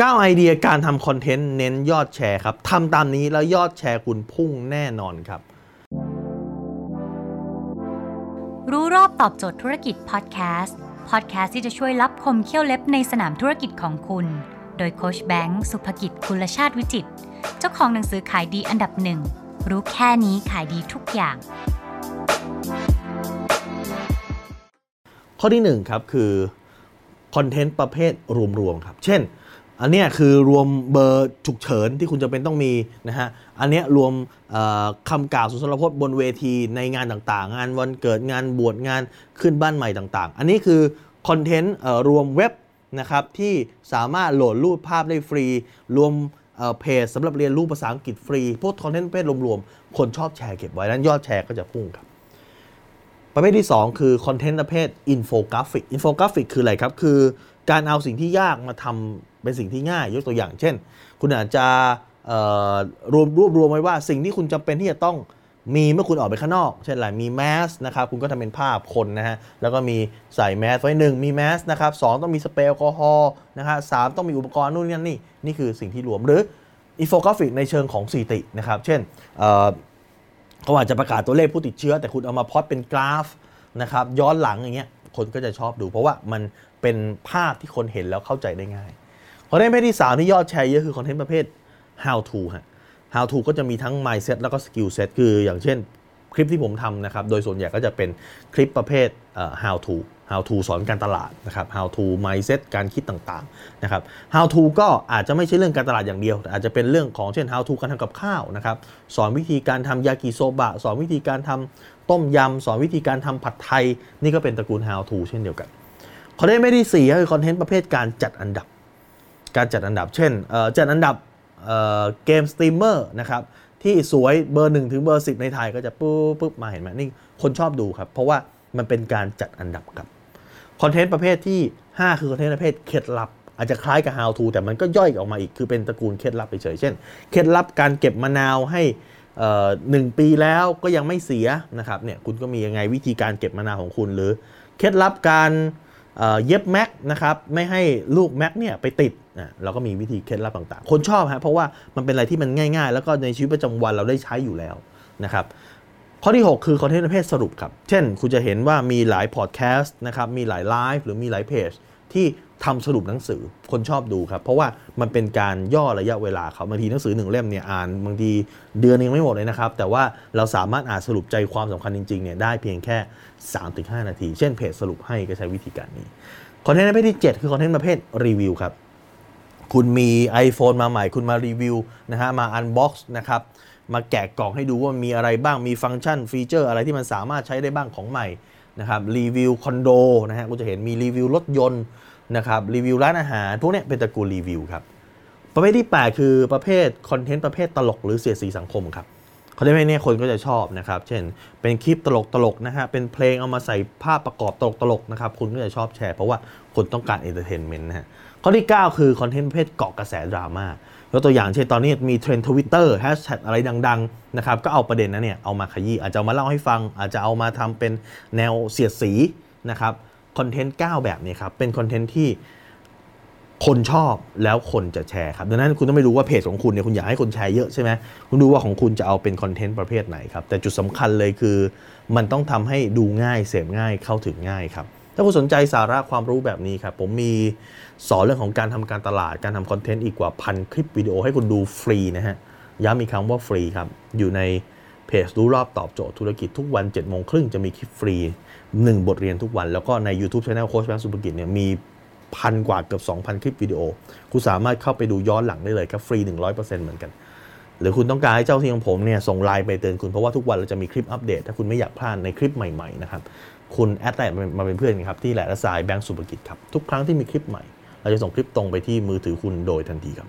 9 ไอเดียการทำคอนเทนต์เน้นยอดแชร์ครับทำตามนี้แล้วยอดแชร์คุณพุ่งแน่นอนครับ รู้รอบตอบโจทย์ธุรกิจพอดแคสต์พอดแคสต์ที่จะช่วยรับคมเขี้ยวเล็บในสนามธุรกิจของคุณ โดยโคชแบงค์สุภกิจคุลชาติวิจิตรเจ้าของหนังสือขายดีอันดับหนึ่งรู้แค่นี้ขายดีทุกอย่าง ข้อที่1ครับคือคอนเทนต์ประเภทรวมๆครับ เช่น อันนี้คือรวมเบอร์ฉุกเฉินที่คุณจำเป็นต้องมีนะฮะ อันนี้รวมคำกล่าวสุนทรพจน์บนเวทีในงานต่างๆ งานวันเกิดงานบวชงานขึ้นบ้านใหม่ต่างๆ อันนี้คือคอนเทนต์รวมเว็บนะครับที่สามารถโหลดรูปภาพได้ฟรี รวมเพจสำหรับเรียนรู้ภาษาอังกฤษฟรี พวกคอนเทนต์ประเภทรวมๆ คนชอบแชร์เก็บไว้นั้นยอดแชร์ก็จะพุ่งครับ ประเภทที่ 2 คือคอนเทนต์ประเภทอินโฟกราฟิกอินโฟกราฟิกคืออะไรครับ คือ การเอาสิ่งที่ยากมาทำเป็นสิ่งที่ง่าย ยกตัวอย่าง เช่น คุณอาจจะรวมรวบรวมไว้ว่าสิ่งที่คุณจำเป็นที่จะต้องมีเมื่อคุณออกไปข้างนอก เช่นอะไรมีแมสนะครับคุณก็ทำเป็นภาพคนนะฮะแล้วก็มีใส่แมสไว้หนึ่งมีแมสนะครับสองต้องมีสเปรย์แอลกอฮอล์นะฮะสามต้องมีอุปกรณ์นู่นนี่นี่นี่คือสิ่งที่รวมหรืออินโฟกราฟิกในเชิงของสถิตินะครับ เช่นเเขาอาจจะประกาศตัวเลขผู้ติดเชื้อ แต่คุณเอามาพอตเป็นกราฟนะครับย้อนหลังอย่างเงี้ย คนก็จะชอบดู เพราะว่ามันเป็นภาพที่คนเห็นแล้วเข้าใจได้ง่ายคอนเทนต์ประเภทที่3ที่ยอดแชร์เยอะคือคอนเทนต์ประเภท how to ฮะ how to ก็จะมีทั้ง mindset แล้วก็ skill set คืออย่างเช่นคลิปที่ผมทำนะครับ โดยส่วนใหญ่ก็จะเป็นคลิปประเภท how to how to สอนการตลาดนะครับ how to mindset การคิดต่างๆนะครับ how to ก็อาจจะไม่ใช่เรื่องการตลาดอย่างเดียว อาจจะเป็นเรื่องของเช่น how to การทำกับข้าวนะครับ สอนวิธีการทำยากิโซบะ สอนวิธีการทำต้มยำ สอนวิธีการทำผัดไทย นี่ก็เป็นตระกูล how to เช่นเดียวกันคอนเทนต์ไม่ได้สี่ก็คือคอนเทนต์ประเภทการจัดอันดับ การจัดอันดับ เช่นเอ่อจัดอันดับเอ่อเกมสตรีมเมอร์นะครับที่สวยเบอร์1ถึงเบอร์10ในไทยก็จะปุ๊บปุ๊บมาเห็นไหมนี่คนชอบดูครับ เพราะว่ามันเป็นการจัดอันดับครับ คอนเทนต์ประเภทที่ 5 คือคอนเทนต์ประเภทเคล็ดลับ อาจจะคล้ายกับ how to แต่มันก็ย่อยออกมาอีกคือเป็นตระกูลเคล็ดลับเฉยๆเช่นเคล็ดลับการเก็บมะนาวให้หนึ่งปีแล้วก็ยังไม่เสียนะครับเนี่ยคุณก็มียังไงวิธีการเก็บมะนาวของคุณ หรือเคล็ดลับการเอ่อเย็บแม็กนะครับไม่ให้ลูกแม็กเนี่ยไปติดอะเราก็มีวิธีเคล็ดลับต่างๆ คนชอบฮะเพราะว่ามันเป็นอะไรที่มันง่าย ๆ แล้วก็ในชีวิตประจำวันเราได้ใช้อยู่แล้วนะครับ ข้อที่ 6 คือคอนเทนต์ประเภทสรุปครับ เช่น คุณจะเห็นว่ามีหลายพอดแคสต์นะครับ มีหลายไลฟ์หรือมีหลายเพจที่ทำสรุปหนังสือคนชอบดูครับ เพราะว่ามันเป็นการย่อระยะเวลาเพราะบางทีหนังสือหนึ่งเล่มเนี่ยอ่านบางทีเดือนนึงไม่หมดเลยนะครับ แต่ว่าเราสามารถอ่านสรุปใจความสำคัญจริงๆเนี่ยได้เพียงแค่ 3-5 นาที เช่นเพจสรุปให้ก็ใช้วิธีการนี้คอนเทนต์ประเภทที่ 7 คือคอนเทนต์ประเภทรีวิวครับคุณมี iPhone มาใหม่ คุณมารีวิวนะฮะมา unbox นะครับ มาแกะกล่องให้ดูว่ามีอะไรบ้างมีฟังก์ชันฟีเจอร์อะไรที่มันสามารถใช้ได้บ้างของใหม่นะครับรีวิวคอนโดนะฮะคุณจะเห็นมีรีวิวรถยนต์นะครับรีวิวร้านอาหารพวกเนี้ยเป็นตระกูลรีวิวครับประเภทที่ 8 คือประเภทคอนเทนต์ประเภทตลกหรือเสียดสีสังคมครับคอนเทนต์เนี้ยคนก็จะชอบนะครับเช่น เป็นคลิปตลกตลกนะฮะเป็นเพลงเอามาใส่ภาพประกอบตลกตลกนะครับคุณก็จะชอบแชร์เพราะว่าคนต้องการ entertainment นะฮะข้อที่ 9 คือคอนเทนต์ประเภทเกาะกระแสดราม่า ยกตัวอย่างเช่นตอนนี้มีเทรนด์ทวิตเตอร์แฮชแท็กอะไรดังๆนะครับก็เอาประเด็นนั้นเนี่ยเอามาขยี้อาจจะมาเล่าให้ฟัง อาจจะเอามาทำเป็นแนวเสียดสีนะครับคอนเทนต์9แบบนี้ครับเป็นคอนเทนต์ที่คนชอบแล้วคนจะแชร์ครับดังนั้นคุณต้องไม่รู้ว่าเพจของคุณเนี่ยคุณอยากให้คนแชร์เยอะใช่ไหมคุณดูว่าของคุณจะเอาเป็นคอนเทนต์ประเภทไหนครับแต่จุดสำคัญเลยคือ มันต้องทำให้ดูง่ายเสพง่ายเข้าถึงง่ายครับ ถ้าคุณสนใจสาระความรู้แบบนี้ครับ ผมมีสอนเรื่องของการทำการตลาด การทำคอนเทนต์อีกกว่าพันคลิปวิดีโอให้คุณดูฟรีนะฮะ ย้ำอีกครั้งว่าฟรีครับ อยู่ในเพจรู้รอบตอบโจทย์ธุรกิจทุกวันเจ็ดโมงครึ่งจะมีคลิปฟรี 1 บทเรียนทุกวัน แล้วก็ใน YouTube Channel โค้ชแบงค์สุภกิจเนี่ยมีพันกว่าเกือบ 2,000 คลิปวิดีโอ คุณสามารถเข้าไปดูย้อนหลังได้เลยครับ ฟรี 100%เหมือนกัน หรือคุณต้องการให้เจ้าหน้าที่ของผมเนี่ยส่งไลน์ไปเตือนคุณเพราะว่าทุกวันเราจะมีคลิปอัปเดต ถ้าคุณไม่อยากพลาดในคลิปใหม่ๆนะครับคุณแอดไลน์มาเป็นเพื่อนครับที่แหละและสายแบงก์สุภกิจครับทุกครั้งที่มีคลิปใหม่ เราจะส่งคลิปตรงไปที่มือถือคุณโดยทันทีครับ